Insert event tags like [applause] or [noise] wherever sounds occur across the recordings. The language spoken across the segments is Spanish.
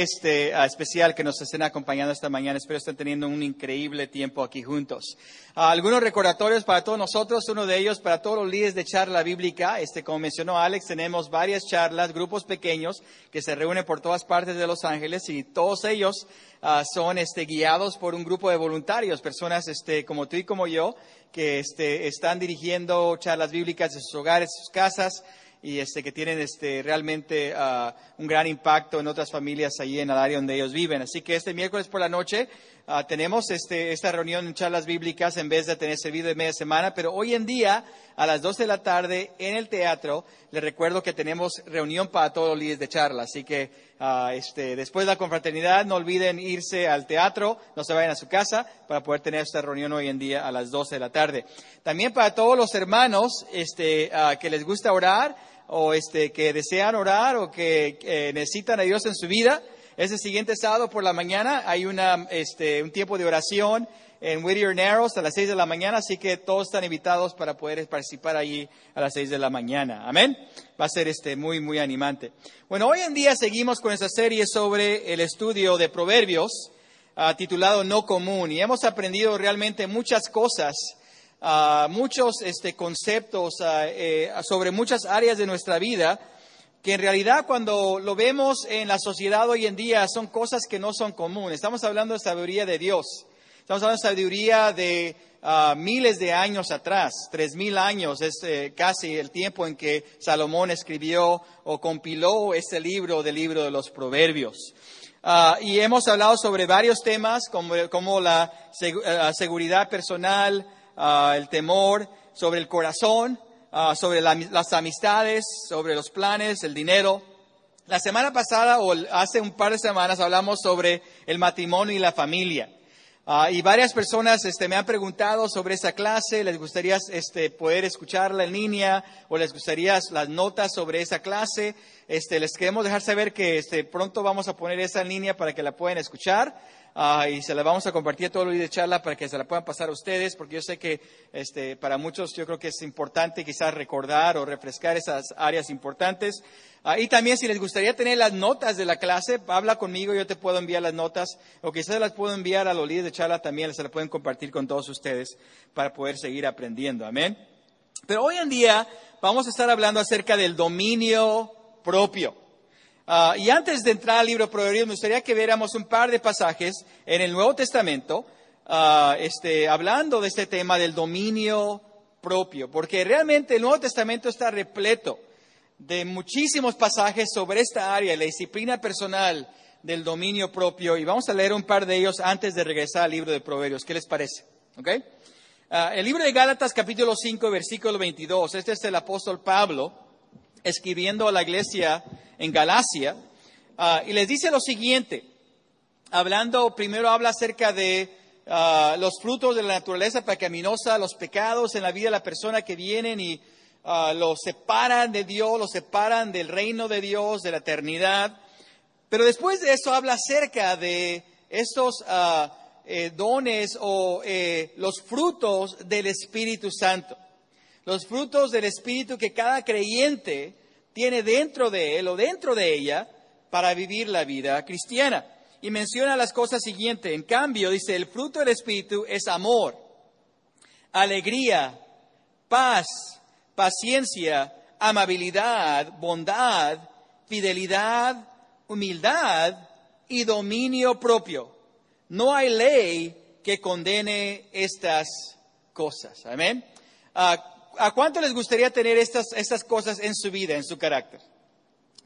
este ah, especial que nos estén acompañando esta mañana. Espero estén teniendo un increíble tiempo aquí juntos. Ah, algunos recordatorios para todos nosotros, uno de ellos para todos los líderes de charla bíblica. Este, como mencionó Alex, tenemos varias charlas, grupos pequeños que se reúnen por todas partes de Los Ángeles y todos ellos ah, son este, guiados por un grupo de voluntarios, personas este, como tú y como yo, que este, están dirigiendo charlas bíblicas en sus hogares, sus casas y este, que tienen este, realmente uh, un gran impacto en otras familias allí en el área donde ellos viven. Así que este miércoles por la noche uh, tenemos este, esta reunión en charlas bíblicas en vez de tener servicio de media semana, pero hoy en día a las 12 de la tarde en el teatro les recuerdo que tenemos reunión para todos los líderes de charla. Así que uh, este, después de la confraternidad no olviden irse al teatro, no se vayan a su casa para poder tener esta reunión hoy en día a las 12 de la tarde. También para todos los hermanos este, que les gusta orar, o este, que desean orar o que necesitan a Dios en su vida, ese siguiente sábado por la mañana hay una, este, un tiempo de oración en Whittier Narrows a las seis de la mañana, así que todos están invitados para poder participar allí a las seis de la mañana. Amén. Va a ser este, muy, muy animante. Bueno, hoy en día seguimos con esta serie sobre el estudio de Proverbios, ah, titulado No Común, y hemos aprendido realmente muchas cosas muchos este, conceptos eh, sobre muchas áreas de nuestra vida que en realidad cuando lo vemos en la sociedad hoy en día son cosas que no son comunes. Estamos hablando de sabiduría de Dios. Estamos hablando de sabiduría de miles de años atrás, tres mil años es eh, casi el tiempo en que Salomón escribió o compiló este libro del libro de los Proverbios. y hemos hablado sobre varios temas como, como la eh, seguridad personal, Ah, el temor, sobre el corazón, ah, sobre las amistades, sobre los planes, el dinero. La semana pasada o hace un par de semanas hablamos sobre el matrimonio y la familia. Ah, y varias personas este, me han preguntado sobre esa clase, les gustaría este, poder escucharla en línea o les gustaría las notas sobre esa clase. Este, les queremos dejar saber que este, pronto vamos a poner esa en línea para que la puedan escuchar. Ah, y se la vamos a compartir a todos los de charla para que se la puedan pasar a ustedes, porque yo sé que este, para muchos yo creo que es importante quizás recordar o refrescar esas áreas importantes. Ah, y también si les gustaría tener las notas de la clase, habla conmigo, yo te puedo enviar las notas, o quizás las puedo enviar a los líderes de charla también, se las pueden compartir con todos ustedes para poder seguir aprendiendo. Amén. Pero hoy en día vamos a estar hablando acerca del dominio propio. Ah, y antes de entrar al libro de Proverbios, me gustaría que viéramos un par de pasajes en el Nuevo Testamento, ah, este, hablando de este tema del dominio propio, porque realmente el Nuevo Testamento está repleto de muchísimos pasajes sobre esta área, la disciplina personal del dominio propio, y vamos a leer un par de ellos antes de regresar al libro de Proverbios. ¿Qué les parece? Ah, el libro de Gálatas capítulo 5, versículo 22, este es el apóstol Pablo escribiendo a la iglesia en Galacia, ah, y les dice lo siguiente, hablando, primero habla acerca de ah, los frutos de la naturaleza pecaminosa, los pecados en la vida de la persona que vienen y uh, los separan de Dios, los separan del reino de Dios, de la eternidad. Pero después de eso habla acerca de estos eh, dones o eh, los frutos del Espíritu Santo los frutos del Espíritu que cada creyente tiene dentro de él o dentro de ella para vivir la vida cristiana. Y menciona las cosas siguientes. En cambio, dice, el fruto del Espíritu es amor, alegría, paz, paciencia, amabilidad, bondad, fidelidad, humildad y dominio propio. No hay ley que condene estas cosas. Amén. Ah, ¿a cuánto les gustaría tener estas, estas cosas en su vida, en su carácter?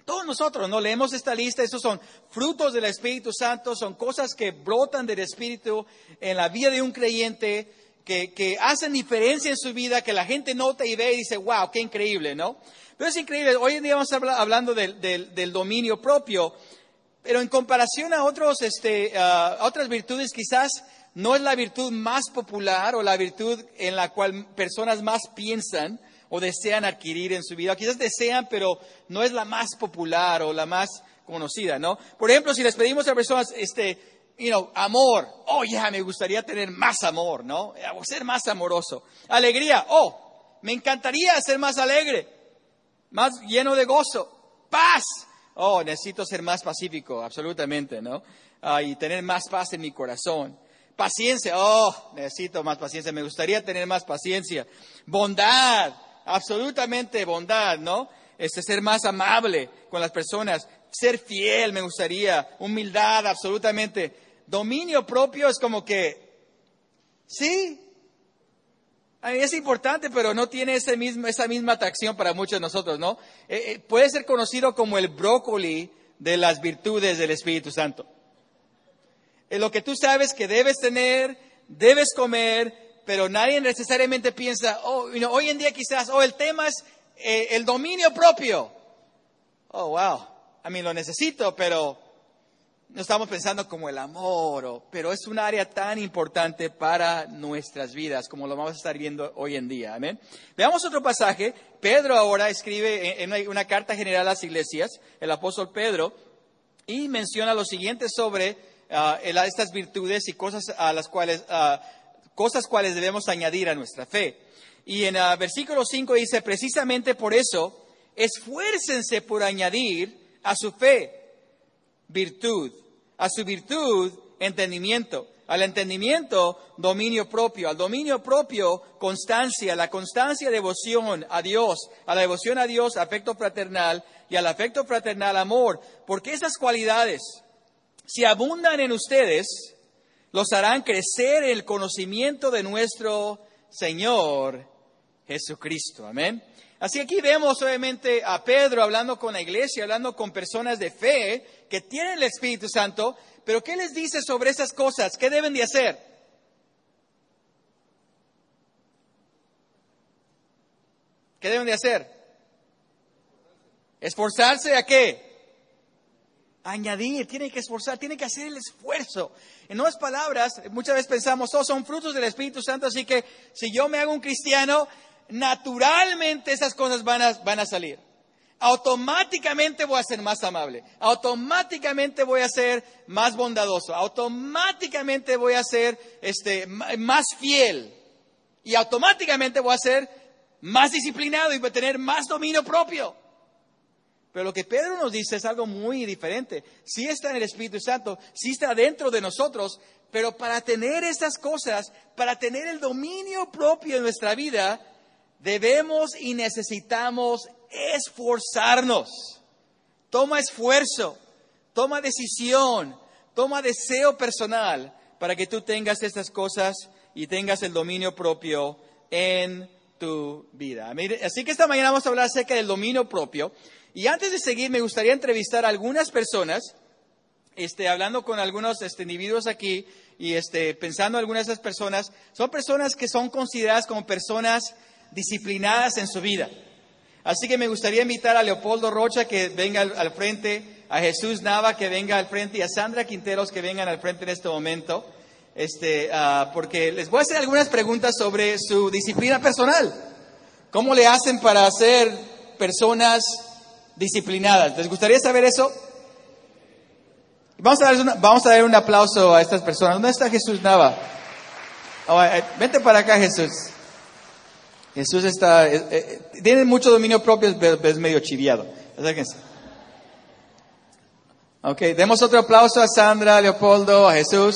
Todos nosotros, ¿no? Leemos esta lista, estos son frutos del Espíritu Santo, son cosas que brotan del Espíritu en la vida de un creyente, que, que hacen diferencia en su vida, que la gente nota y ve y dice, wow, qué increíble, ¿no? Pero es increíble, hoy en día vamos a hablar, hablando del, del, dominio propio, pero en comparación a, otros, este, a otras virtudes, quizás no es la virtud más popular o la virtud en la cual personas más piensan o desean adquirir en su vida. Quizás desean, pero no es la más popular o la más conocida, ¿no? Por ejemplo, si les pedimos a personas, este, you know, amor, oh, ya, me gustaría tener más amor, ¿no? O ser más amoroso. Alegría, oh, me encantaría ser más alegre, más lleno de gozo. Paz, Oh, necesito ser más pacífico, absolutamente, ¿no? Ah, y tener más paz en mi corazón. Paciencia, oh, necesito más paciencia, me gustaría tener más paciencia. Bondad, absolutamente bondad, ¿no? Este, ser más amable con las personas, ser fiel, me gustaría, humildad, absolutamente. Dominio propio es como que, sí, es importante, pero no tiene ese mismo, esa misma atracción para muchos de nosotros, ¿no? Eh, eh, puede ser conocido como el brócoli de las virtudes del Espíritu Santo. Es lo que tú sabes que debes tener, debes comer, pero nadie necesariamente piensa, oh, hoy en día quizás, oh, el tema es eh, el dominio propio. Oh, wow, a mí lo necesito, pero no estamos pensando como el amor, pero es un área tan importante para nuestras vidas, como lo vamos a estar viendo hoy en día. Amén. Veamos otro pasaje. Pedro ahora escribe en una, carta general a las iglesias, el apóstol Pedro, y menciona lo siguiente sobre uh, estas virtudes y cosas a las cuales, uh, cosas cuales debemos añadir a nuestra fe. Y en uh, versículo 5 dice, precisamente por eso, esfuércense por añadir a su fe virtud a su virtud, entendimiento. Al entendimiento, dominio propio. Al dominio propio, constancia. La constancia, devoción a Dios. A la devoción a Dios, afecto fraternal. Y al afecto fraternal, amor. Porque esas cualidades, si abundan en ustedes, los harán crecer en el conocimiento de nuestro Señor Jesucristo. Amén. Así aquí vemos obviamente a Pedro hablando con la iglesia, hablando con personas de fe que tienen el Espíritu Santo, pero ¿qué les dice sobre esas cosas? ¿Qué deben de hacer? ¿Qué deben de hacer? ¿Esforzarse a qué? Añadir, tiene que esforzar, tiene que hacer el esfuerzo. En otras palabras, muchas veces pensamos, oh, son frutos del Espíritu Santo, así que si yo me hago un cristiano, naturalmente esas cosas van a, van a salir. Automáticamente voy a ser más amable, automáticamente voy a ser más bondadoso, automáticamente voy a ser este, más fiel y automáticamente voy a ser más disciplinado y voy a tener más dominio propio. Pero lo que Pedro nos dice es algo muy diferente. Sí está en el Espíritu Santo, sí está dentro de nosotros, pero para tener esas cosas, para tener el dominio propio en nuestra vida, debemos y necesitamos esforzarnos. Toma esfuerzo, toma decisión, toma deseo personal para que tú tengas estas cosas y tengas el dominio propio en tu vida. Así que esta mañana vamos a hablar acerca del dominio propio. Y antes de seguir, me gustaría entrevistar a algunas personas, este, hablando con algunos este, individuos aquí y este, pensando en algunas de esas personas. Son personas que son consideradas como personas disciplinadas en su vida. Así que me gustaría invitar a Leopoldo Rocha que venga al, frente, a Jesús Nava que venga al frente y a Sandra Quinteros que vengan al frente en este momento, este, ah, porque les voy a hacer algunas preguntas sobre su disciplina personal. ¿Cómo le hacen para ser personas disciplinadas? ¿Les gustaría saber eso? Vamos a, dar vamos a dar un aplauso a estas personas. ¿Dónde está Jesús Nava? Oh, eh, vente para acá, Jesús. Jesús está, eh, eh, tiene mucho dominio propio, pero es medio chiviado. Ok, demos otro aplauso a Sandra, Leopoldo, a Jesús.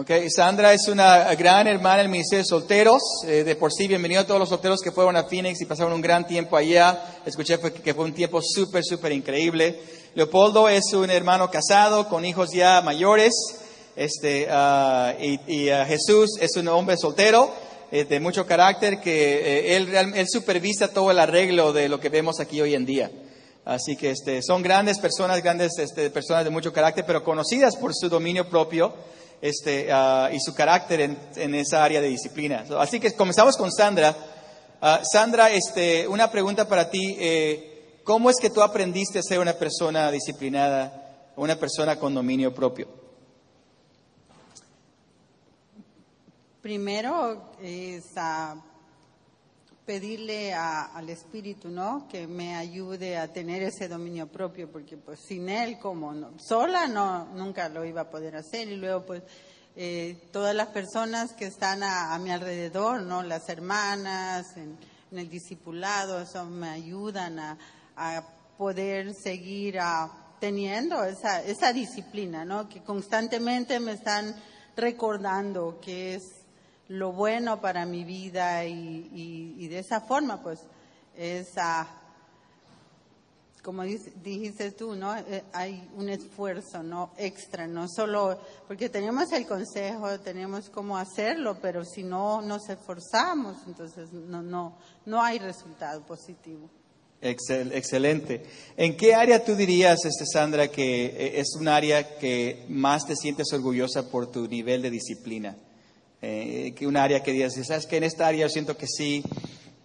Ok, Sandra es una gran hermana del Ministerio de Solteros. Eh, de por sí, bienvenido a todos los solteros que fueron a Phoenix y pasaron un gran tiempo allá. Escuché que fue un tiempo súper, súper increíble. Leopoldo es un hermano casado con hijos ya mayores. Este, ah, y, ah, Jesús es un hombre soltero eh, de mucho carácter que eh, él, él, supervisa todo el arreglo de lo que vemos aquí hoy en día. Así que este, son grandes personas, grandes este, personas de mucho carácter, pero conocidas por su dominio propio este, ah, y su carácter en, en, esa área de disciplina. Así que comenzamos con Sandra. Sandra, este, una pregunta para ti. Eh, ¿Cómo es que tú aprendiste a ser una persona disciplinada, una persona con dominio propio? Primero es a pedirle al Espíritu, ¿no? Que me ayude a tener ese dominio propio, porque pues sin él, como sola, no, nunca lo iba a poder hacer. Y luego, pues, eh, todas las personas que están a, mi alrededor, ¿no? Las hermanas, en el discipulado, eso me ayudan a, a poder seguir a, teniendo esa, esa disciplina, ¿no? Que constantemente me están recordando que es lo bueno para mi vida y, de esa forma, pues, es, ah, como dijiste tú, ¿no? Eh, hay un esfuerzo, ¿no? Extra, no solo, porque tenemos el consejo, tenemos cómo hacerlo, pero si no nos esforzamos, entonces no, no, no hay resultado positivo. Excel- excelente. ¿En qué área tú dirías, este, Sandra, que eh, es un área que más te sientes orgullosa por tu nivel de disciplina? Eh, que un área que digas, sabes que en esta área yo siento que sí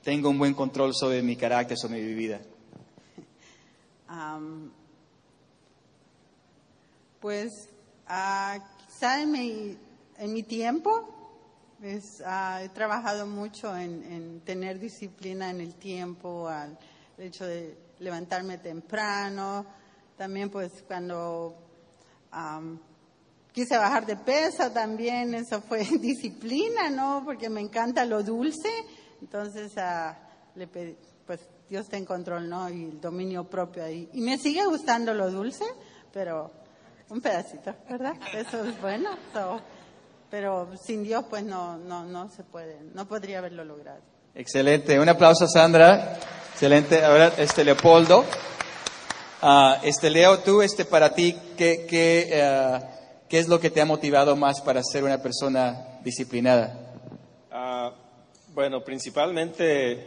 tengo un buen control sobre mi carácter, sobre mi vida. Am, pues ah, quizá en mi, en mi tiempo es, ah, he trabajado mucho en, en tener disciplina en el tiempo, al hecho de levantarme temprano, también pues cuando am, quise bajar de peso también, eso fue [laughs] disciplina, ¿no? Porque me encanta lo dulce, entonces ah, le pedí, pues Dios está en control, ¿no? Y el dominio propio ahí. Y me sigue gustando lo dulce, pero un pedacito, ¿verdad? Eso es bueno. so, pero sin Dios, pues no, no, no se puede, no podría haberlo logrado. Excelente. Un aplauso a Sandra. Excelente. Ahora, este Leopoldo. Ah, este Leo, tú, este para ti, ¿qué, qué, ah, ¿qué es lo que te ha motivado más para ser una persona disciplinada? Ah, bueno, principalmente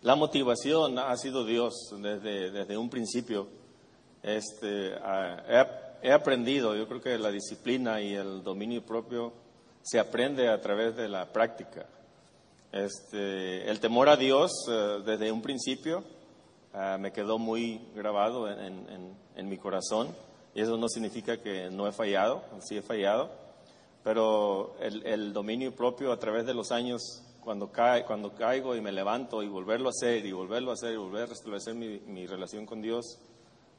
la motivación ha sido Dios desde, desde un principio. Este, ah, he, he aprendido, yo creo que la disciplina y el dominio propio se aprende a través de la práctica. Este, el temor a Dios eh, desde un principio ah, me quedó muy grabado en, en- en- mi corazón y eso no significa que no he fallado, sí he fallado, pero el, el dominio propio a través de los años, cuando, cae, cuando caigo y me levanto y volverlo a hacer y volverlo a hacer y volver a restablecer mi, mi relación con Dios,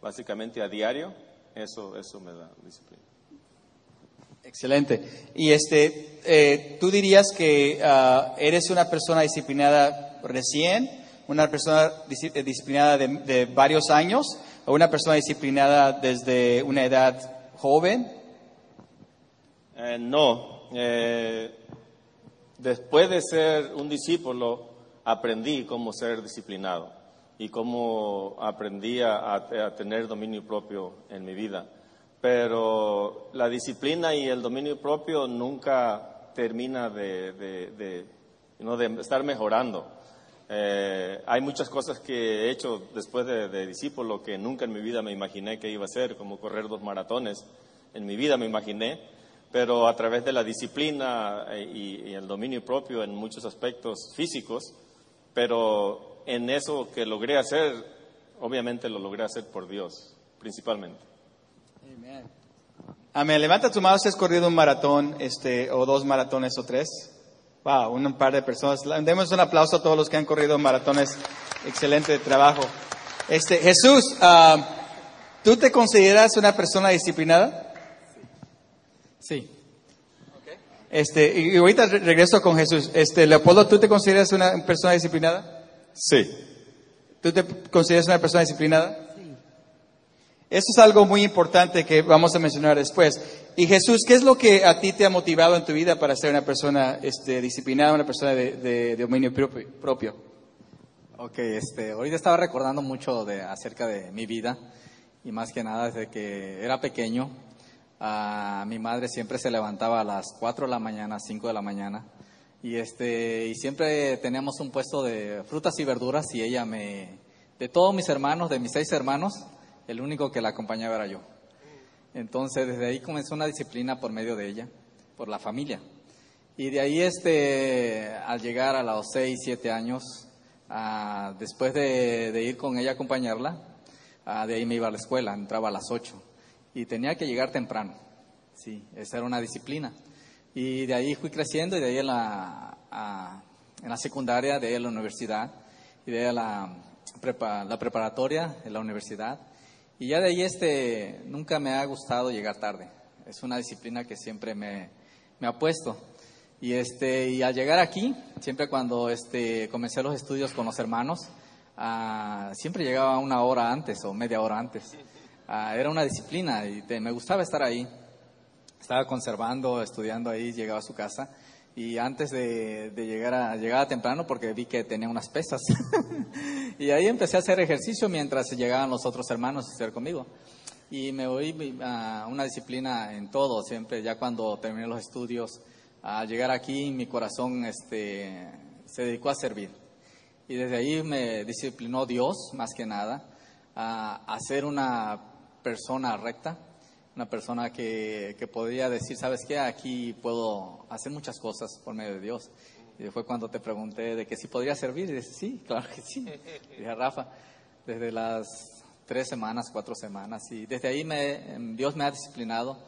básicamente a diario, eso, eso me da disciplina. Excelente. Y este, eh, tú dirías que ah, eres una persona disciplinada recién, una persona eh, disciplinada de, de varios años, o una persona disciplinada desde una edad joven. Eh, no, eh, después de ser un discípulo, aprendí cómo ser disciplinado y cómo aprendí a, a tener dominio propio en mi vida. Pero la disciplina y el dominio propio nunca termina de estar mejorando. Eh, hay muchas cosas que he hecho después de, de discípulo que nunca en mi vida me imaginé que iba a hacer, como correr dos maratones. En mi vida me imaginé, pero a través de la disciplina eh, y, y el dominio propio en muchos aspectos físicos, pero en eso que logré hacer, obviamente lo logré hacer por Dios, principalmente. Amén. Levanta tu mano si has corrido un maratón, este, o dos maratones o tres. Wow, un par de personas. Demos un aplauso a todos los que han corrido maratones. Excelente trabajo. Este, Jesús, ah, ¿tú te consideras una persona disciplinada? Sí, Este, y ahorita re- regreso con Jesús. Este, Leopoldo, ¿tú te consideras una persona disciplinada? Sí. ¿Tú te consideras una persona disciplinada? Eso es algo muy importante que vamos a mencionar después. Y Jesús, ¿qué es lo que a ti te ha motivado en tu vida para ser una persona este, disciplinada, una persona de, dominio propio- ok, este, ahorita estaba recordando mucho de, acerca de mi vida y más que nada desde que era pequeño, ah, mi madre siempre se levantaba a las 4 de la mañana, 5 de la mañana y, este, y siempre teníamos un puesto de frutas y verduras y ella me, de todos mis hermanos, de mis seis hermanos, el único que la acompañaba era yo. Entonces, desde ahí comenzó una disciplina por medio de ella, por la familia. Y de ahí, este, al llegar a los 6, 7 años, ah, después de, ir con ella a acompañarla, ah, de ahí me iba a la escuela, entraba a las 8 y tenía que llegar temprano. Sí, esa era una disciplina. Y de ahí fui creciendo y de ahí en la, en la secundaria, de ahí a la universidad y de ahí a la, la preparatoria, en la universidad. Y ya de ahí este, nunca me ha gustado llegar tarde. Es una disciplina que siempre me, me ha puesto. Y, este, y al llegar aquí, siempre cuando este, comencé los estudios con los hermanos, ah, siempre llegaba una hora antes o media hora antes. Ah, era una disciplina y me gustaba estar ahí. Estaba conservando, estudiando ahí, llegaba a su casa y antes de, llegar a llegaba temprano porque vi que tenía unas pesas. [laughs] Y ahí empecé a hacer ejercicio mientras llegaban los otros hermanos a hacer conmigo. Y me voy a una disciplina en todo siempre ya cuando terminé los estudios al llegar aquí mi corazón este se dedicó a servir. Y desde ahí me disciplinó Dios más que nada a, a ser una persona recta una persona que, que podría decir, ¿sabes qué? Aquí puedo hacer muchas cosas por medio de Dios. Y fue cuando te pregunté de que si podría servir. Y dije, sí, claro que sí. Y [laughs] dije, Rafa, desde las tres semanas, cuatro semanas. Y desde ahí me, Dios me ha disciplinado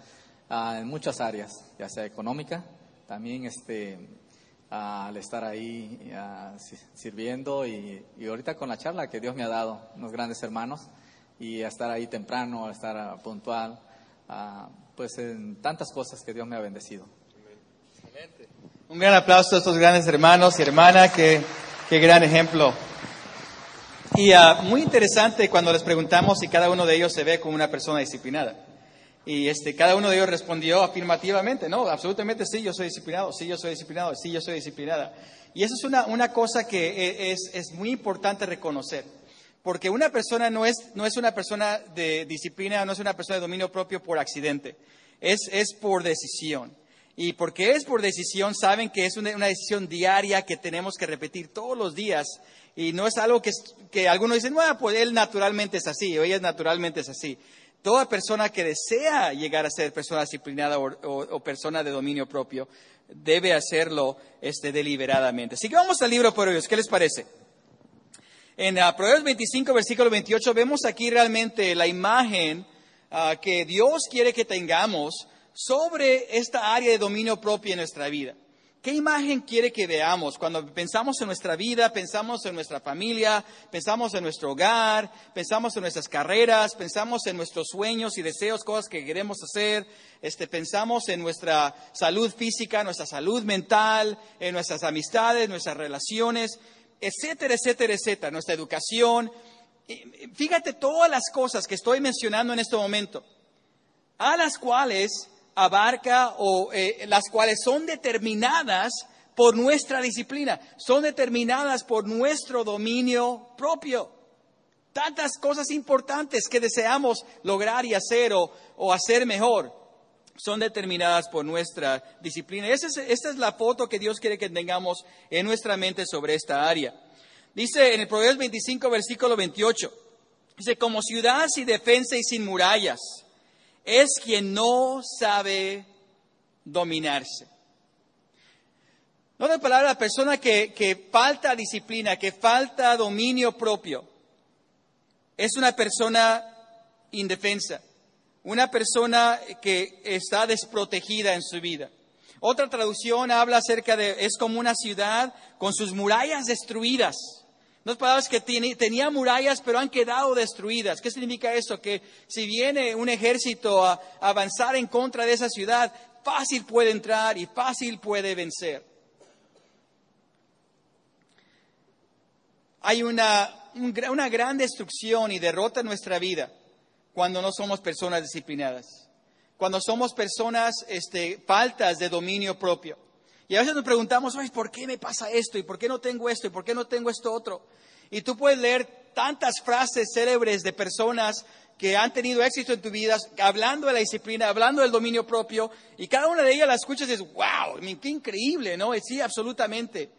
uh, en muchas áreas, ya sea económica, también este, uh, al estar ahí uh, sirviendo y, y, ahorita con la charla que Dios me ha dado, unos grandes hermanos, y a estar ahí temprano, a estar puntual, pues en tantas cosas que Dios me ha bendecido. Un gran aplauso a estos grandes hermanos y hermanas, qué, qué gran ejemplo. Y uh, muy interesante cuando les preguntamos si cada uno de ellos se ve como una persona disciplinada. Y este, cada uno de ellos respondió afirmativamente, no, absolutamente sí, yo soy disciplinado, sí, yo soy disciplinado, sí, yo soy disciplinada. Y eso es una, una cosa que e, es, es muy importante reconocer. Porque una persona no es, no es una persona de disciplina, no es una persona de dominio propio por accidente, es, es por decisión. Y porque es por decisión, saben que es una, decisión diaria que tenemos que repetir todos los días. Y no es algo que, que algunos dicen, bueno, pues él naturalmente es así, o ella naturalmente es así. Toda persona que desea llegar a ser persona disciplinada o, persona de dominio propio debe hacerlo este, deliberadamente. Así que vamos al libro por hoy. ¿Qué les parece? En uh, Proverbios 25, versículo 28, vemos aquí realmente la imagen ah, que Dios quiere que tengamos sobre esta área de dominio propio en nuestra vida. ¿Qué imagen quiere que veamos cuando pensamos en nuestra vida, pensamos en nuestra familia, pensamos en nuestro hogar, pensamos en nuestras carreras, pensamos en nuestros sueños y deseos, cosas que queremos hacer, este, pensamos en nuestra salud física, nuestra salud mental, en nuestras amistades, nuestras relaciones? Etcétera, etcétera, etcétera, nuestra educación. Fíjate todas las cosas que estoy mencionando en este momento, a las cuales abarca o eh, las cuales son determinadas por nuestra disciplina, son determinadas por nuestro dominio propio. Tantas cosas importantes que deseamos lograr y hacer o hacer mejor son determinadas por nuestra disciplina. Esa es, esta es la foto que Dios quiere que tengamos en nuestra mente sobre esta área. Dice en el Proverbios 25, versículo 28, dice, como ciudad sin defensa y sin murallas, es quien no sabe dominarse. No otra palabra, la persona que, que falta disciplina, que falta dominio propio, es una persona indefensa una persona que está desprotegida en su vida. Otra traducción habla acerca de, es como una ciudad con sus murallas destruidas. Dos palabras que tenía murallas pero han quedado destruidas. ¿Qué significa eso? Que si viene un ejército a, avanzar en contra de esa ciudad, fácil puede entrar y fácil puede vencer. Hay una, una gran destrucción y derrota en nuestra vida cuando no somos personas disciplinadas, cuando somos personas este, faltas de dominio propio. Y a veces nos preguntamos, ¿por qué me pasa esto? ¿Y por qué no tengo esto? ¿Y por qué no tengo esto otro? Y tú puedes leer tantas frases célebres de personas que han tenido éxito en tu vida, hablando de la disciplina, hablando del dominio propio, y cada una de ellas la escuchas y dices, wow, qué increíble, ¿no? Sí, absolutamente.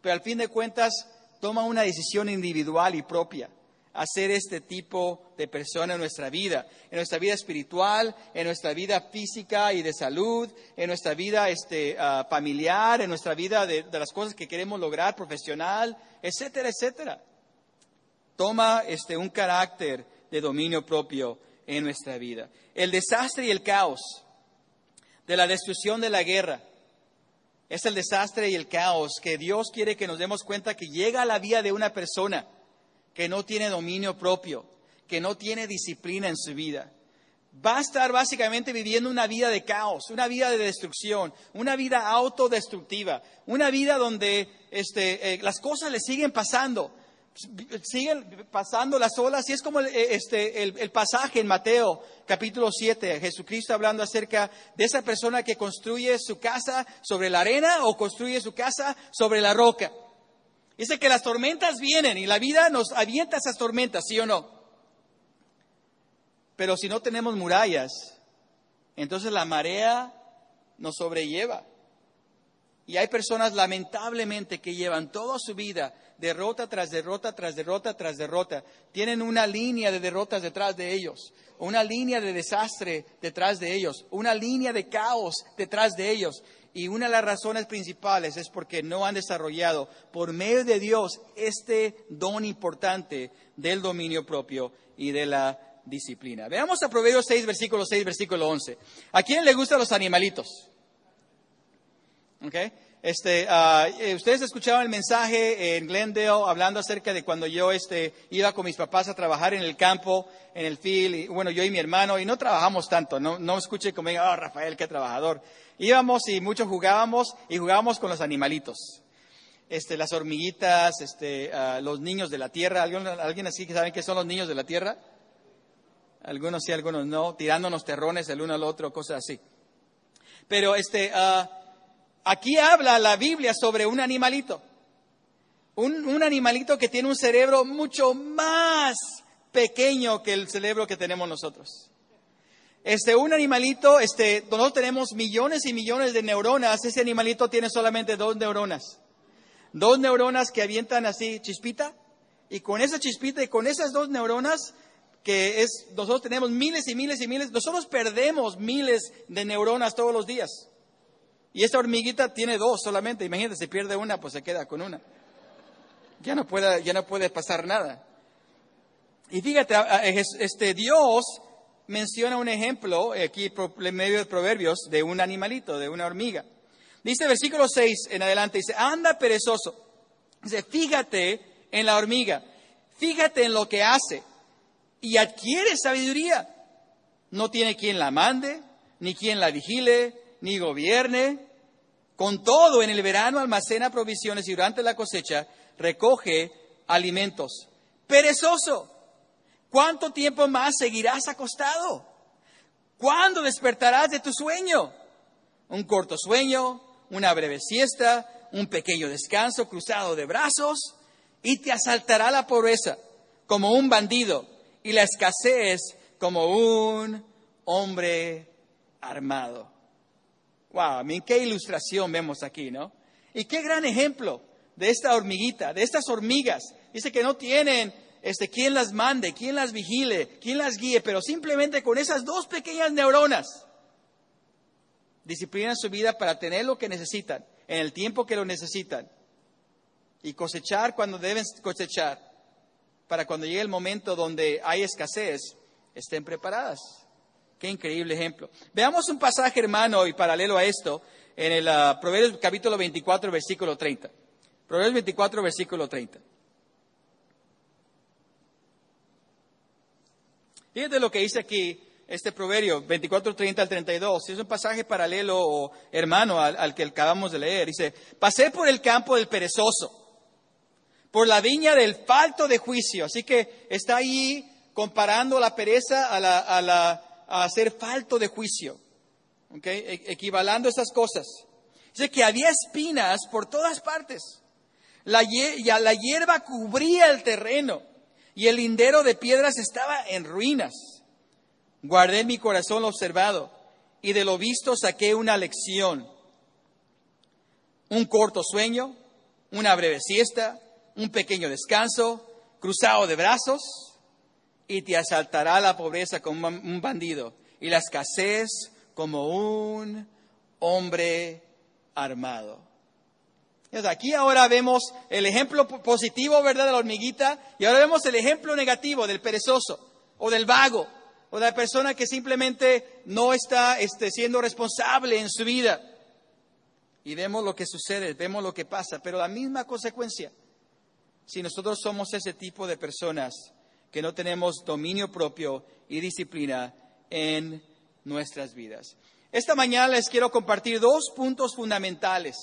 Pero al fin de cuentas, toma una decisión individual y propia hacer este tipo de persona en nuestra vida, en nuestra vida espiritual, en nuestra vida física y de salud, en nuestra vida este, ah, familiar, en nuestra vida de, las cosas que queremos lograr, profesional, etcétera, etcétera. Toma este, un carácter de dominio propio en nuestra vida. El desastre y el caos de la destrucción de la guerra es el desastre y el caos que Dios quiere que nos demos cuenta que llega a la vida de una persona que no tiene dominio propio, que no tiene disciplina en su vida. va a estar básicamente viviendo una vida de caos, una vida de destrucción, una vida autodestructiva, una vida donde este, eh, las cosas le siguen pasando, siguen pasando las olas y es como el, eh, este, el, el pasaje en Mateo capítulo 7, Jesucristo hablando acerca de esa persona que construye su casa sobre la arena o construye su casa sobre la roca. Dice que las tormentas vienen y la vida nos avienta esas tormentas, ¿sí o no? Pero si no tenemos murallas, entonces la marea nos sobrelleva. Y hay personas lamentablemente que llevan toda su vida derrota tras derrota, tras derrota, tras derrota. Tienen una línea de derrotas detrás de ellos, una línea de desastre detrás de ellos, una línea de caos detrás de ellos. Y una de las razones principales es porque no han desarrollado por medio de Dios este don importante del dominio propio y de la disciplina. Veamos a Proverbios 6, versículo 6, versículo 11. ¿A quién le gustan los animalitos? Okay. Este, uh, ustedes escuchaban el mensaje en Glendale hablando acerca de cuando yo este, iba con mis papás a trabajar en el campo, en el field, y, bueno, yo y mi hermano, y no trabajamos tanto, no, no escuche como, oh, Rafael, qué trabajador. Íbamos y muchos jugábamos, y jugábamos con los animalitos. Este, las hormiguitas, este, uh, los niños de la tierra. ¿Alguien, ¿Alguien así que saben qué son los niños de la tierra? Algunos sí, algunos no, tirándonos terrones el uno al otro, cosas así. Pero este, uh, aquí habla la Biblia sobre un animalito. Un, animalito que tiene un cerebro mucho más pequeño que el cerebro que tenemos nosotros. Este, un animalito, este, nosotros tenemos millones y millones de neuronas, ese animalito tiene solamente dos neuronas. Dos neuronas que avientan así chispita, y con esa chispita y con esas dos neuronas que es, nosotros tenemos miles y miles y miles, nosotros perdemos miles de neuronas todos los días. Y esta hormiguita tiene dos solamente, imagínate, si pierde una, pues se queda con una. Ya no puede, ya no puede pasar nada. Y fíjate, este Dios menciona un ejemplo aquí en medio de Proverbios de un animalito, de una hormiga. Dice versículo 6 en adelante, dice, anda perezoso. Dice, fíjate en la hormiga, fíjate en lo que hace y adquiere sabiduría. No tiene quien la mande, ni quien la vigile, ni gobierne. Con todo, en el verano almacena provisiones y durante la cosecha recoge alimentos. Perezoso, ¿cuánto tiempo más seguirás acostado? ¿Cuándo despertarás de tu sueño? Un corto sueño, una breve siesta, un pequeño descanso cruzado de brazos, y te asaltará la pobreza como un bandido y la escasez como un hombre armado. Wow, qué ilustración vemos aquí, ¿no? Y qué gran ejemplo de esta hormiguita, de estas hormigas. Dice que no tienen este, quien las mande, quien las vigile, quien las guíe, pero simplemente con esas dos pequeñas neuronas disciplinan su vida para tener lo que necesitan, en el tiempo que lo necesitan, y cosechar cuando deben cosechar, para cuando llegue el momento donde hay escasez, estén preparadas. Qué increíble ejemplo. Veamos un pasaje, hermano, y paralelo a esto, en el uh, Proverbios capítulo 24, versículo 30. Proverbios 24, versículo 30. Fíjate lo que dice aquí este proverbio 24, 30 al 32. Es un pasaje paralelo o hermano al, que acabamos de leer. Dice, pasé por el campo del perezoso por la viña del falto de juicio. Así que está ahí comparando la pereza a, la, a, la, a ser falto de juicio, ¿okay? E, equivalando esas cosas. Dice que había espinas por todas partes. La, la hierba cubría el terreno y el lindero de piedras estaba en ruinas. Guardé mi corazón observado y de lo visto saqué una lección. Un corto sueño, una breve siesta, un pequeño descanso, cruzado de brazos, y te asaltará la pobreza como un bandido y la escasez como un hombre armado. Aquí ahora vemos el ejemplo positivo, ¿verdad?, de la hormiguita, y ahora vemos el ejemplo negativo del perezoso, o del vago, o de la persona que simplemente no está este, siendo responsable en su vida. Y vemos lo que sucede, vemos lo que pasa, pero la misma consecuencia si nosotros somos ese tipo de personas que no tenemos dominio propio y disciplina en nuestras vidas. Esta mañana les quiero compartir dos puntos fundamentales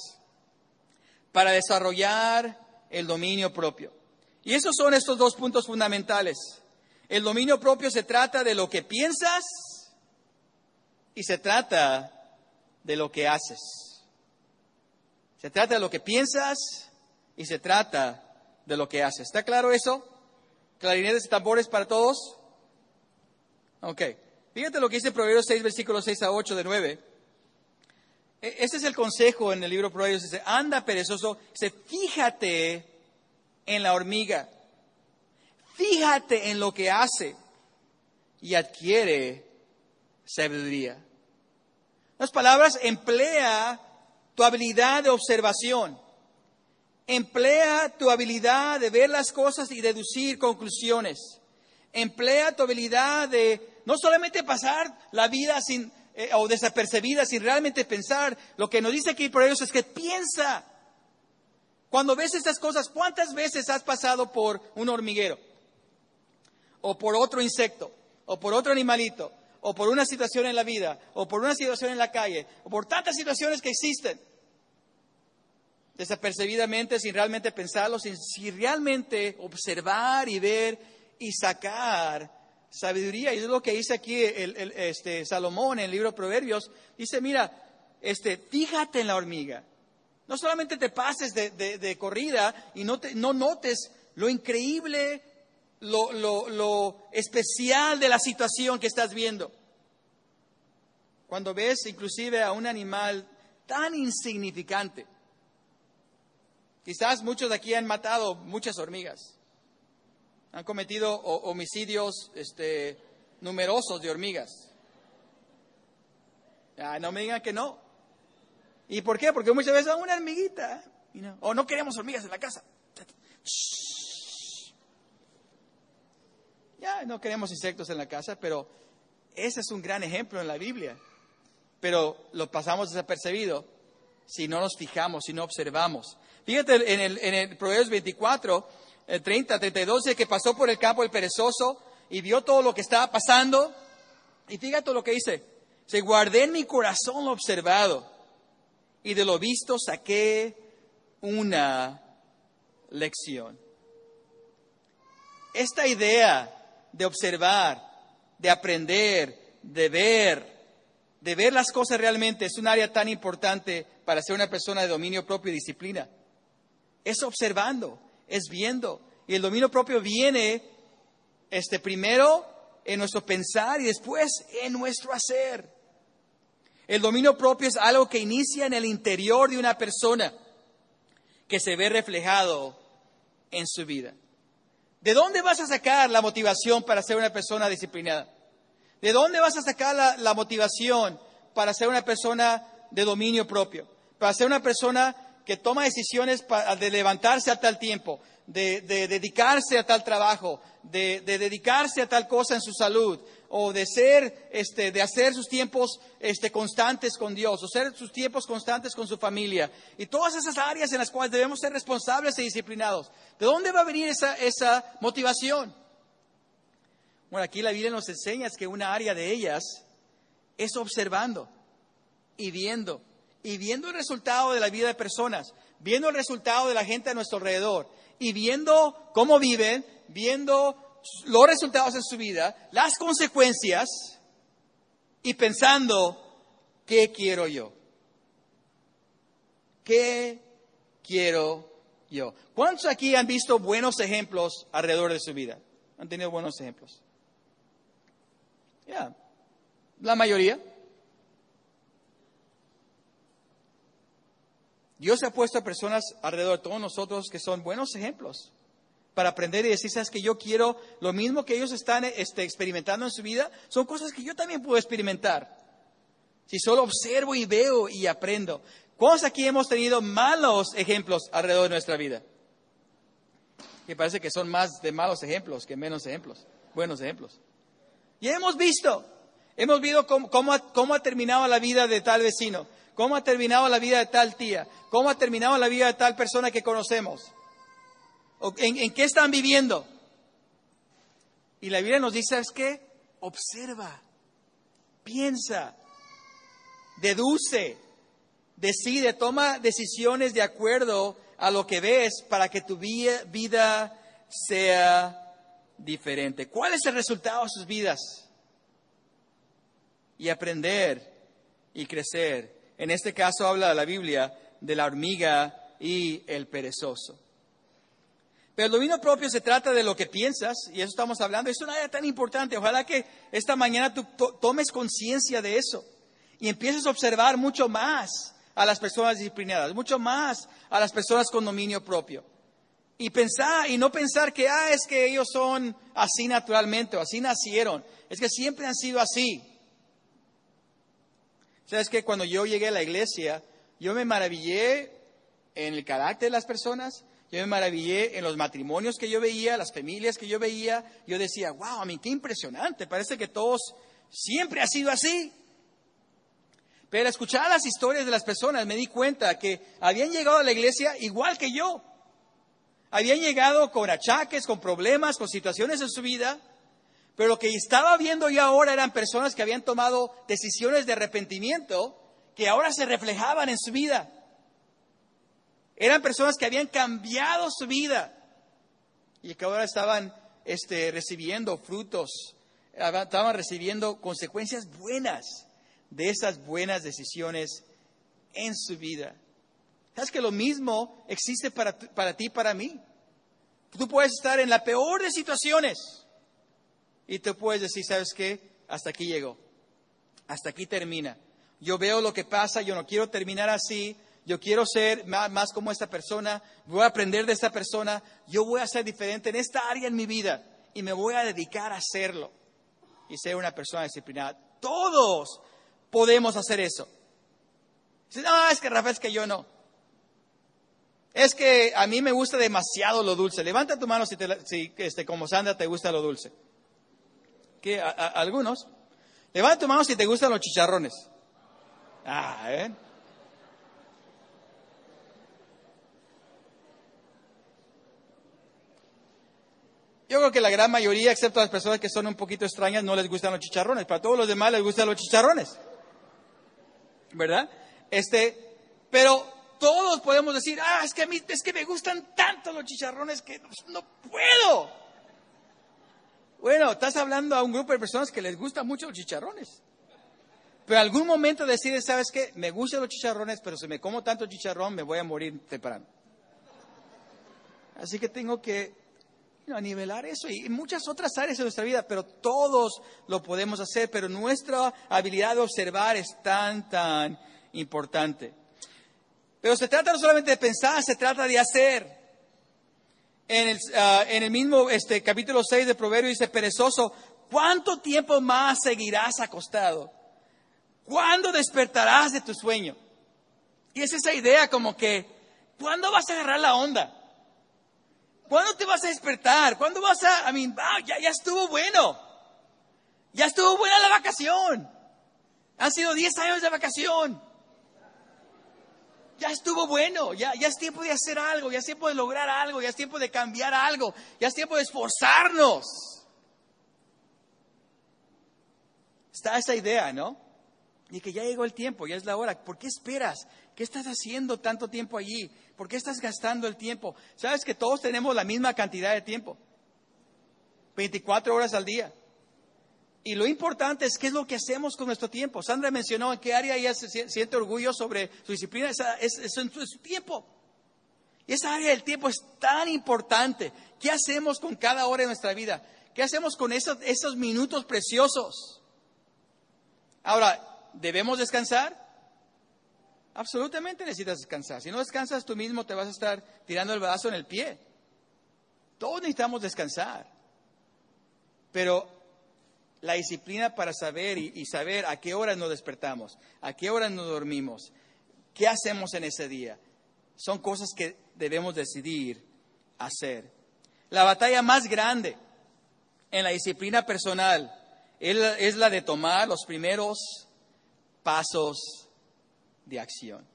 para desarrollar el dominio propio. Y esos son estos dos puntos fundamentales. El dominio propio se trata de lo que piensas y se trata de lo que haces. Se trata de lo que piensas y se trata de lo que haces. ¿Está claro eso? ¿Clarinetes y tambores para todos? Ok. Fíjate lo que dice Proverbios 6, versículos 6 a 8 de 9. Este es el consejo en el libro Proverbios. Dice, anda perezoso, fíjate en la hormiga, fíjate en lo que hace y adquiere sabiduría. Las palabras, emplea tu habilidad de observación, emplea tu habilidad de ver las cosas y deducir conclusiones, emplea tu habilidad de no solamente pasar la vida sin, eh, o desapercibida sin realmente pensar, lo que nos dice aquí por ellos es que piensa. Cuando ves estas cosas, ¿cuántas veces has pasado por un hormiguero? O por otro insecto, o por otro animalito, o por una situación en la vida, o por una situación en la calle, o por tantas situaciones que existen. Desapercibidamente, sin realmente pensarlo, sin, sin realmente observar y ver y sacar sabiduría. Y es lo que dice aquí este, Salomón en el libro de Proverbios. Dice, mira, este, fíjate en la hormiga. No solamente te pases de, corrida y no, te, no notes lo increíble, lo, lo, lo especial de la situación que estás viendo. Cuando ves inclusive a un animal tan insignificante. Quizás muchos de aquí han matado muchas hormigas han cometido homicidios este, numerosos de hormigas. no me digan que no. ¿Y por qué? Porque muchas veces una hormiguita. O no queremos hormigas en la casa. Ya no queremos insectos en la casa, pero ese es un gran ejemplo en la Biblia. Pero lo pasamos desapercibido si no nos fijamos, si no observamos. Fíjate en el, en el Proverbios 24, el 30, 32, dice que pasó por el campo el perezoso y vio todo lo que estaba pasando. Y fíjate lo que dice. Se guardé en mi corazón lo observado y de lo visto saqué una lección. Esta idea de observar, de aprender, de ver, de ver las cosas realmente es un área tan importante para ser una persona de dominio propio y disciplina. Es observando, es viendo. Y el dominio propio viene este, primero en nuestro pensar y después en nuestro hacer. El dominio propio es algo que inicia en el interior de una persona que se ve reflejado en su vida. ¿De dónde vas a sacar la motivación para ser una persona disciplinada? ¿De dónde vas a sacar la, motivación para ser una persona de dominio propio? Para ser una persona que toma decisiones de levantarse a tal tiempo, de, dedicarse a tal trabajo, de, dedicarse a tal cosa en su salud, o de ser, este, de hacer sus tiempos este, constantes con Dios, o ser sus tiempos constantes con su familia, y todas esas áreas en las cuales debemos ser responsables y disciplinados. ¿De dónde va a venir esa, esa motivación? Bueno, aquí la Biblia nos enseña que una área de ellas es observando y viendo, y viendo el resultado de la vida de personas, viendo el resultado de la gente a nuestro alrededor, y viendo cómo viven, viendo los resultados en su vida, las consecuencias y pensando, ¿qué quiero yo? ¿Qué quiero yo? ¿Cuántos aquí han visto buenos ejemplos alrededor de su vida? ¿Han tenido buenos ejemplos? Ya, la mayoría. Dios ha puesto a personas alrededor de todos nosotros que son buenos ejemplos para aprender y decir, sabes que yo quiero lo mismo que ellos están este, experimentando en su vida, son cosas que yo también puedo experimentar. Si solo observo y veo y aprendo. ¿Cuántos aquí hemos tenido malos ejemplos alrededor de nuestra vida? Que parece que son más de malos ejemplos que menos ejemplos, buenos ejemplos. Y hemos visto, hemos visto cómo ha terminado la vida de tal vecino, cómo ha terminado la vida de tal tía, cómo ha terminado la vida de tal persona que conocemos, en, qué están viviendo. Y la Biblia nos dice, ¿sabes qué? Observa, piensa, deduce, decide, toma decisiones de acuerdo a lo que ves para que tu vida sea diferente. ¿Cuál es el resultado de sus vidas? Y aprender y crecer. En este caso habla la Biblia de la hormiga y el perezoso. Pero el dominio propio se trata de lo que piensas, y eso estamos hablando. Es una área tan importante. Ojalá que esta mañana tú tomes conciencia de eso y empieces a observar mucho más a las personas disciplinadas, mucho más a las personas con dominio propio. Y pensar, y no pensar que, ah, es que ellos son así naturalmente o así nacieron. Es que siempre han sido así. Sabes que cuando yo llegué a la iglesia, yo me maravillé en el carácter de las personas, yo me maravillé en los matrimonios que yo veía, las familias que yo veía. Yo decía, wow, a mí qué impresionante, parece que todos siempre ha sido así. Pero al escuchar las historias de las personas me di cuenta que habían llegado a la iglesia igual que yo. Habían llegado con achaques, con problemas, con situaciones en su vida, pero lo que estaba viendo yo ahora eran personas que habían tomado decisiones de arrepentimiento que ahora se reflejaban en su vida. Eran personas que habían cambiado su vida y que ahora estaban este, recibiendo frutos, estaban recibiendo consecuencias buenas de esas buenas decisiones en su vida. ¿Sabes que lo mismo existe para, para ti y para mí? Tú puedes estar en la peor de situaciones y te puedes decir, ¿sabes qué? Hasta aquí llegó. Hasta aquí termina. Yo veo lo que pasa, yo no quiero terminar así, yo quiero ser más, como esta persona, voy a aprender de esta persona, yo voy a ser diferente en esta área en mi vida y me voy a dedicar a hacerlo y ser una persona disciplinada. Todos podemos hacer eso. no, es que Rafael, es que yo no. Es que a mí me gusta demasiado lo dulce. Levanta tu mano si, si este, como Sandra te gusta lo dulce. ¿Qué? ¿Algunos? Levanta tu mano si te gustan los chicharrones. Ah, ¿eh? Yo creo que la gran mayoría, excepto las personas que son un poquito extrañas, no les gustan los chicharrones. Para todos los demás les gustan los chicharrones. ¿verdad? Este, pero todos podemos decir, ah, es que a mí, es que me gustan tanto los chicharrones que no, puedo. Bueno, estás hablando a un grupo de personas que les gustan mucho los chicharrones. Pero algún momento decides, ¿sabes qué? Me gustan los chicharrones, pero si me como tanto chicharrón me voy a morir temprano. Así que tengo que a nivelar eso y muchas otras áreas de nuestra vida, pero todos lo podemos hacer, pero nuestra habilidad de observar es tan, tan importante. Pero se trata no solamente de pensar, se trata de hacer. En el, ah, en el mismo este, capítulo 6 de Proverbio dice, perezoso, ¿cuánto tiempo más seguirás acostado? ¿Cuándo despertarás de tu sueño? Y es esa idea como que, ¿cuándo vas a agarrar la onda? ¿Cuándo te vas a despertar? ¿Cuándo vas a, a mí, ya, ya estuvo bueno. Ya estuvo buena la vacación. Han sido 10 años de vacación. Ya estuvo bueno, ya, es tiempo de hacer algo, ya es tiempo de lograr algo, ya es tiempo de cambiar algo, ya es tiempo de esforzarnos. Está esa idea, ¿no? Y que ya llegó el tiempo, ya es la hora. ¿Por qué esperas? ¿Qué estás haciendo tanto tiempo allí? ¿Por qué estás gastando el tiempo? Sabes que todos tenemos la misma cantidad de tiempo. 24 horas al día. Y lo importante es qué es lo que hacemos con nuestro tiempo. Sandra mencionó en qué área ella se siente orgullo sobre su disciplina. es, su tiempo. Y esa área del tiempo es tan importante. ¿Qué hacemos con cada hora de nuestra vida? ¿Qué hacemos con esos, esos minutos preciosos? Ahora, ¿Debemos descansar? Absolutamente necesitas descansar. Si no descansas tú mismo te vas a estar tirando el brazo en el pie. Todos necesitamos descansar. Pero la disciplina para saber y, saber a qué hora nos despertamos, a qué hora nos dormimos, qué hacemos en ese día, son cosas que debemos decidir hacer. La batalla más grande en la disciplina personal es la de tomar los primeros pasos de acción.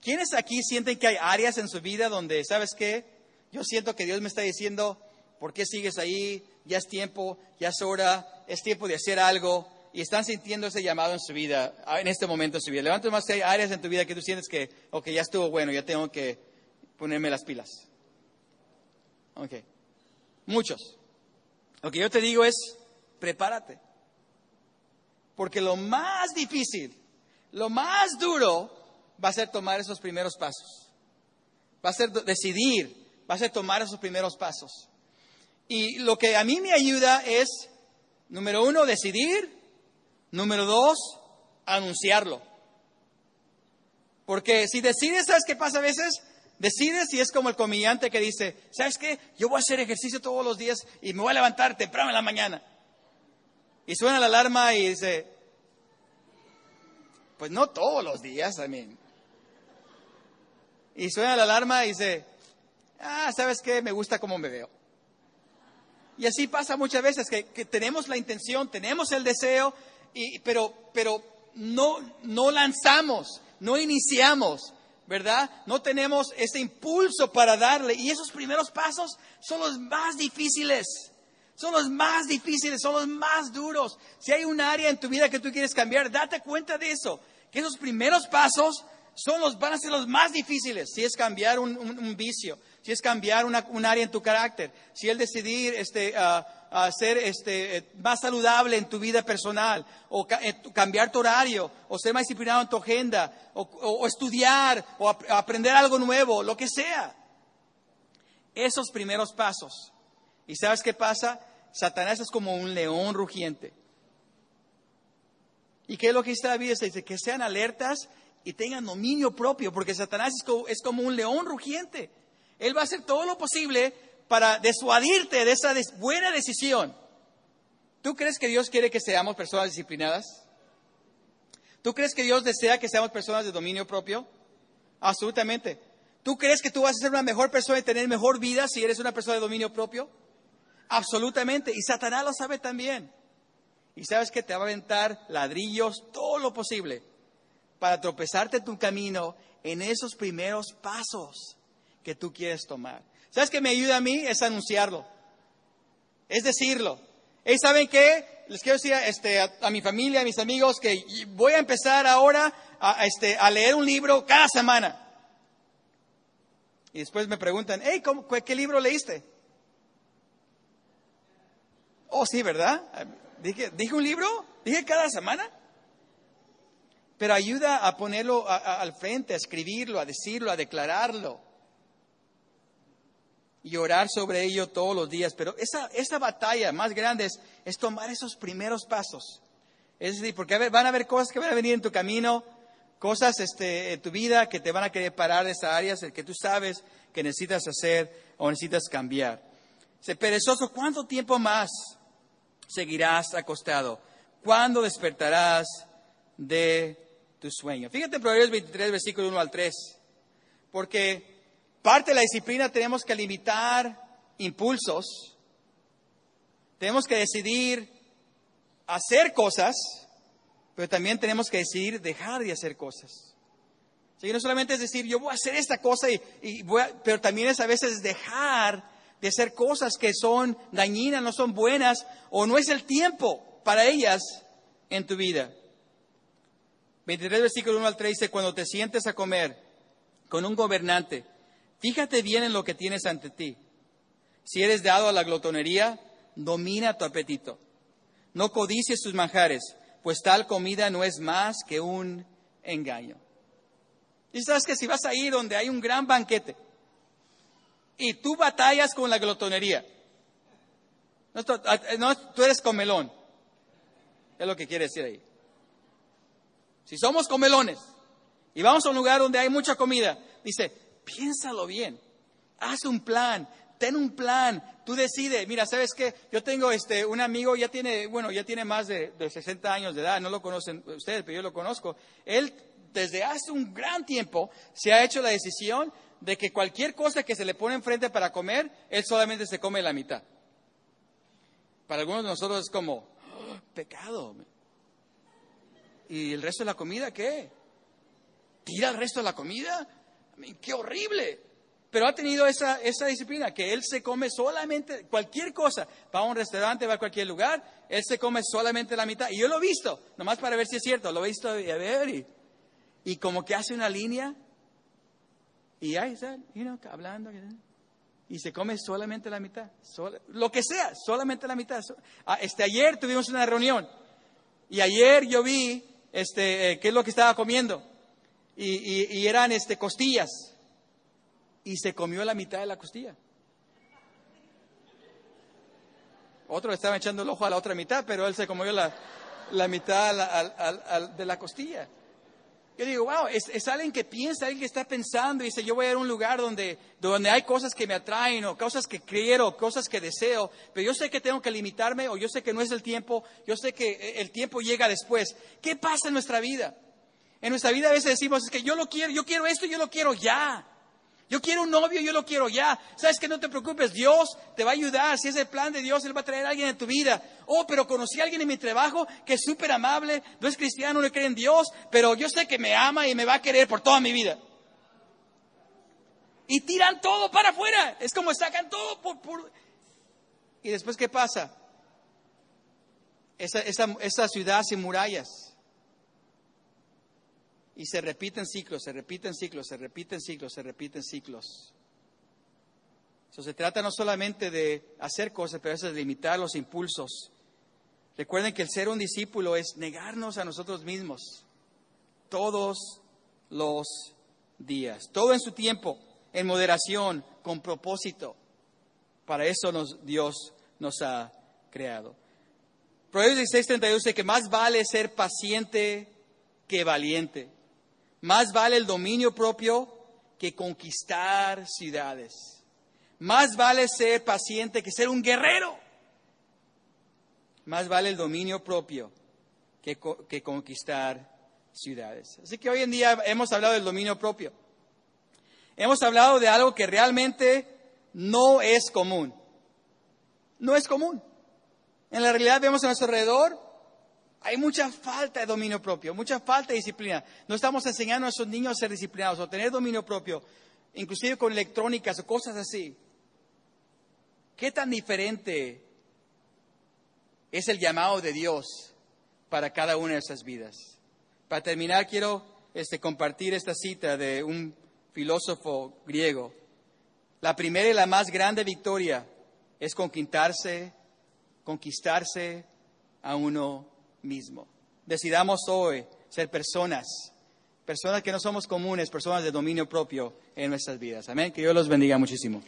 ¿Quiénes aquí sienten que hay áreas en su vida donde, ¿sabes qué? Yo siento que Dios me está diciendo, ¿por qué sigues ahí? Ya es tiempo, ya es hora, es tiempo de hacer algo. y están sintiendo ese llamado en su vida, ah, en este momento en su vida. Levanta más áreas en tu vida que tú sientes que, ok, ya estuvo bueno, ya tengo que ponerme las pilas. Ok. Muchos. Lo que yo te digo es, prepárate. Porque lo más difícil, lo más duro va a ser tomar esos primeros pasos. Va a ser decidir, va a ser tomar esos primeros pasos. Y lo que a mí me ayuda es, número uno, decidir. Número dos, anunciarlo. Porque si decides, ¿sabes qué pasa a veces? Decides y es como el comediante que dice, ¿sabes qué? Yo voy a hacer ejercicio todos los días y me voy a levantar temprano en la mañana. Y suena la alarma y dice, pues no todos los días, I mean. Y suena la alarma y dice, ah, ¿sabes qué? Me gusta cómo me veo. Y así pasa muchas veces, que, que tenemos la intención, tenemos el deseo, pero, pero no, no lanzamos, no iniciamos, ¿verdad? No tenemos ese impulso para darle. Y esos primeros pasos son los más difíciles. Son los más difíciles, son los más duros. Si hay un área en tu vida que tú quieres cambiar, date cuenta de eso. Que esos primeros pasos son los, van a ser los más difíciles. Si es cambiar un, vicio, si es cambiar un área en tu carácter, si es decidir este, uh, a ser este, eh, más saludable en tu vida personal, o eh, cambiar tu horario, o ser más disciplinado en tu agenda, o, estudiar, o aprender algo nuevo, lo que sea. Esos primeros pasos. ¿Y sabes qué pasa? Satanás es como un león rugiente. ¿Y qué es lo que dice Biblia? dice que sean alertas y tengan dominio propio, porque Satanás es como un león rugiente. Él va a hacer todo lo posible para desuadirte de esa buena decisión. ¿Tú crees que Dios quiere que seamos personas disciplinadas? ¿Tú crees que Dios desea que seamos personas de dominio propio? Absolutamente. ¿Tú crees que tú vas a ser una mejor persona y tener mejor vida si eres una persona de dominio propio? Absolutamente. Y Satanás lo sabe también. Y sabes que te va a aventar ladrillos, todo lo posible, para tropezarte tu camino en esos primeros pasos que tú quieres tomar. ¿Sabes qué me ayuda a mí? Es anunciarlo. Es decirlo. ¿Y saben qué? Les quiero decir este, a, mi familia, a mis amigos, que voy a empezar ahora a, este, a leer un libro cada semana. Y después me preguntan, hey, ¿qué libro leíste? Oh, sí, ¿verdad? Dije, ¿Dije un libro? ¿Dije cada semana? Pero ayuda a ponerlo al frente, a escribirlo, a decirlo, a declararlo y orar sobre ello todos los días. Pero esa, esa batalla más grande es, tomar esos primeros pasos. Es decir, porque van a haber cosas que van a venir en tu camino, cosas este, en tu vida que te van a querer parar de esas áreas que tú sabes que necesitas hacer o necesitas cambiar. Se perezoso, ¿cuánto tiempo más seguirás acostado? ¿Cuándo despertarás de tu sueño? Fíjate en Proverbios 23, versículo 1 al 3. Porque Parte de la disciplina tenemos que limitar impulsos, tenemos que decidir hacer cosas, pero también tenemos que decidir dejar de hacer cosas. no solamente es decir, yo voy a hacer esta cosa, y, voy pero también es a veces dejar de hacer cosas que son dañinas, no son buenas, o no es el tiempo para ellas en tu vida. 23 versículo 1 al 3 dice, cuando te sientes a comer con un gobernante, Fíjate bien en lo que tienes ante ti. Si eres dado a la glotonería, domina tu apetito. No codicies tus manjares, pues tal comida no es más que un engaño. Y sabes que si vas a ir donde hay un gran banquete y tú batallas con la glotonería, no, tú eres comelón, es lo que quiere decir ahí. Si somos comelones y vamos a un lugar donde hay mucha comida, dice, piénsalo bien, haz un plan, ten un plan, tú decides, mira, ¿sabes qué? Yo tengo este, un amigo, ya tiene, bueno, ya tiene más de, de 60 años de edad, no lo conocen ustedes, pero yo lo conozco. Él, desde hace un gran tiempo, se ha hecho la decisión de que cualquier cosa que se le pone enfrente para comer, él solamente se come la mitad. Para algunos de nosotros es como, oh, pecado. ¿Y el resto de la comida qué? ¿Tira el resto de la comida? ¡Qué horrible! pero ha tenido esa, esa disciplina, que él se come solamente cualquier cosa. Va a un restaurante, va a cualquier lugar, él se come solamente la mitad. Y yo lo he visto, nomás para ver si es cierto, lo he visto a ver, y, y como que hace una línea, y ahí está, you know, hablando, y se come solamente la mitad, lo que sea, solamente la mitad. Ah, este, ayer tuvimos una reunión, y ayer yo vi este, eh, qué es lo que estaba comiendo. Y, eran este, costillas. Y se comió la mitad de la costilla. Otro estaba echando el ojo a la otra mitad, pero él se comió la, la mitad de la costilla. Yo digo, wow, es, alguien que piensa, alguien que está pensando y dice, yo voy a ir a un lugar donde, donde hay cosas que me atraen o cosas que quiero, cosas que deseo, pero yo sé que tengo que limitarme o yo sé que no es el tiempo, yo sé que el tiempo llega después. ¿Qué pasa en nuestra vida? En nuestra vida a veces decimos, es que yo lo quiero, yo quiero esto, yo lo quiero ya. Yo quiero un novio, yo lo quiero ya. ¿Sabes que No te preocupes, Dios te va a ayudar. Si es el plan de Dios, Él va a traer a alguien en tu vida. Oh, pero conocí a alguien en mi trabajo que es súper amable, no es cristiano, no cree en Dios, pero yo sé que me ama y me va a querer por toda mi vida. Y tiran todo para afuera. Es como sacan todo por... ¿Y después qué pasa? Esa, esa ciudad sin murallas y se repiten ciclos, se repiten ciclos, se repiten ciclos, se repiten ciclos. Eso se trata no solamente de hacer cosas, pero es de limitar los impulsos. Recuerden que el ser un discípulo es negarnos a nosotros mismos todos los días, todo en su tiempo, en moderación, con propósito. Para eso nos, Dios nos ha creado. Proverbios 16:32 dice que más vale ser paciente que valiente. Más vale el dominio propio que conquistar ciudades. Más vale ser paciente que ser un guerrero. Más vale el dominio propio que, que conquistar ciudades. Así que hoy en día hemos hablado del dominio propio. Hemos hablado de algo que realmente no es común. No es común. En la realidad vemos a nuestro alrededor hay mucha falta de dominio propio, mucha falta de disciplina. No estamos enseñando a esos niños a ser disciplinados o tener dominio propio, inclusive con electrónicas o cosas así. ¿Qué tan diferente es el llamado de Dios para cada una de esas vidas? Para terminar, quiero este, compartir esta cita de un filósofo griego. La primera y la más grande victoria es conquistarse, conquistarse a uno mismo. Decidamos hoy ser personas, personas que no somos comunes, personas de dominio propio en nuestras vidas. Amén. Que Dios los bendiga muchísimo.